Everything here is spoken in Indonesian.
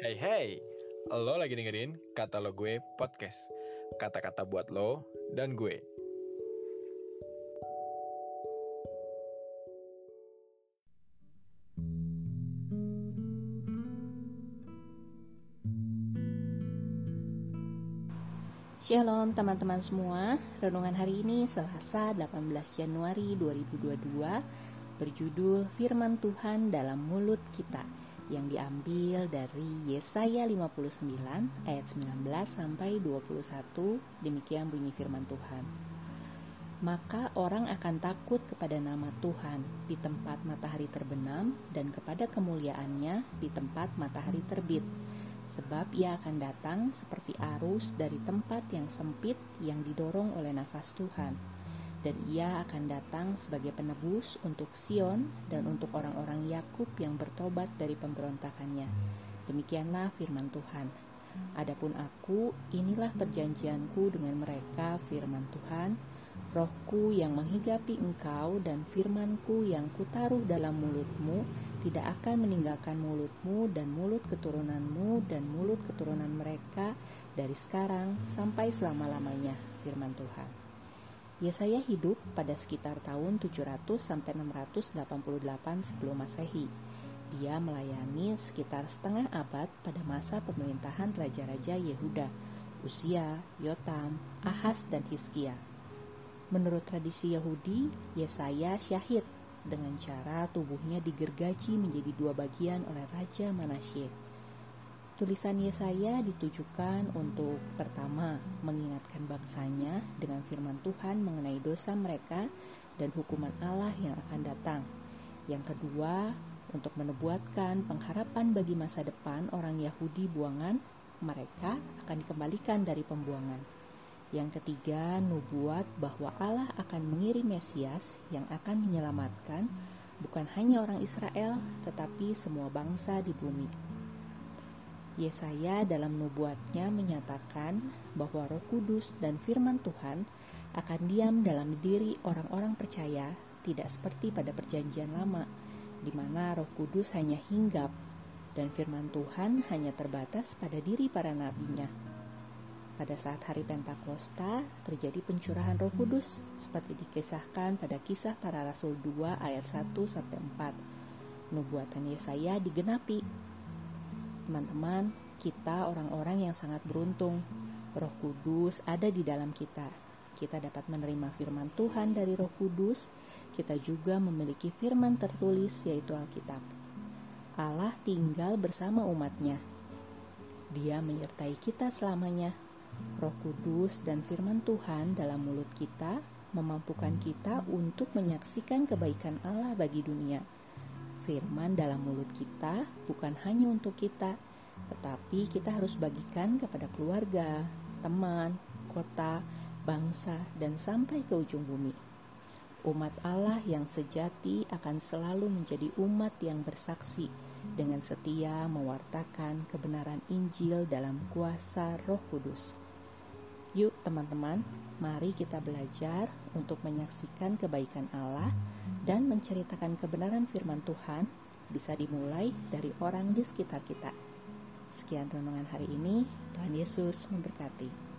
Hey hey, lo lagi dengerin kata lo gue podcast. Kata-kata buat lo dan gue. Shalom teman-teman semua, renungan hari ini Selasa 18 Januari 2022 berjudul Firman Tuhan dalam mulut kita yang diambil dari Yesaya 59 ayat 19 sampai 21 demikian bunyi firman Tuhan. Maka orang akan takut kepada nama Tuhan di tempat matahari terbenam dan kepada kemuliaannya di tempat matahari terbit sebab ia akan datang seperti arus dari tempat yang sempit yang didorong oleh nafas Tuhan. Dan ia akan datang sebagai penebus untuk Sion dan untuk orang-orang Yakub yang bertobat dari pemberontakannya. Demikianlah firman Tuhan. Adapun aku, inilah perjanjianku dengan mereka, firman Tuhan. Rohku yang menghigapi engkau dan firmanku yang kutaruh dalam mulutmu tidak akan meninggalkan mulutmu dan mulut keturunanmu dan mulut keturunan mereka dari sekarang sampai selama-lamanya, firman Tuhan. Yesaya hidup pada sekitar tahun 700 sampai 688 sebelum Masehi. Dia melayani sekitar setengah abad pada masa pemerintahan raja-raja Yehuda, Uzia, Yotam, Ahaz, dan Hizkia. Menurut tradisi Yahudi, Yesaya syahid dengan cara tubuhnya digergaji menjadi dua bagian oleh Raja Manasye. Tulisan Yesaya ditujukan untuk pertama mengingatkan bangsanya dengan firman Tuhan mengenai dosa mereka dan hukuman Allah yang akan datang. Yang kedua, untuk menebuatkan pengharapan bagi masa depan orang Yahudi buangan, mereka akan dikembalikan dari pembuangan. Yang ketiga, nubuat bahwa Allah akan mengirim Mesias yang akan menyelamatkan bukan hanya orang Israel, tetapi semua bangsa di bumi. Yesaya dalam nubuatnya menyatakan bahwa Roh Kudus dan Firman Tuhan akan diam dalam diri orang-orang percaya, tidak seperti pada Perjanjian Lama, di mana Roh Kudus hanya hinggap dan Firman Tuhan hanya terbatas pada diri para nabinya. Pada saat hari Pentakosta terjadi pencurahan Roh Kudus seperti dikisahkan pada kisah para rasul 2 ayat 1 sampai 4. Nubuatan Yesaya digenapi. Teman-teman, kita orang-orang yang sangat beruntung. Roh Kudus ada di dalam kita. Kita dapat menerima firman Tuhan dari Roh Kudus. Kita juga memiliki firman tertulis yaitu Alkitab. Allah tinggal bersama umatnya. Dia menyertai kita selamanya Roh Kudus dan firman Tuhan dalam mulut kita memampukan kita untuk menyaksikan kebaikan Allah bagi dunia. Firman dalam mulut kita bukan hanya untuk kita, tetapi kita harus bagikan kepada keluarga, teman, kota, bangsa, dan sampai ke ujung bumi. Umat Allah yang sejati akan selalu menjadi umat yang bersaksi dengan setia mewartakan kebenaran Injil dalam kuasa Roh Kudus. Yuk, teman-teman, mari kita belajar untuk menyaksikan kebaikan Allah dan menceritakan kebenaran firman Tuhan bisa dimulai dari orang di sekitar kita. Sekian renungan hari ini, Tuhan Yesus memberkati.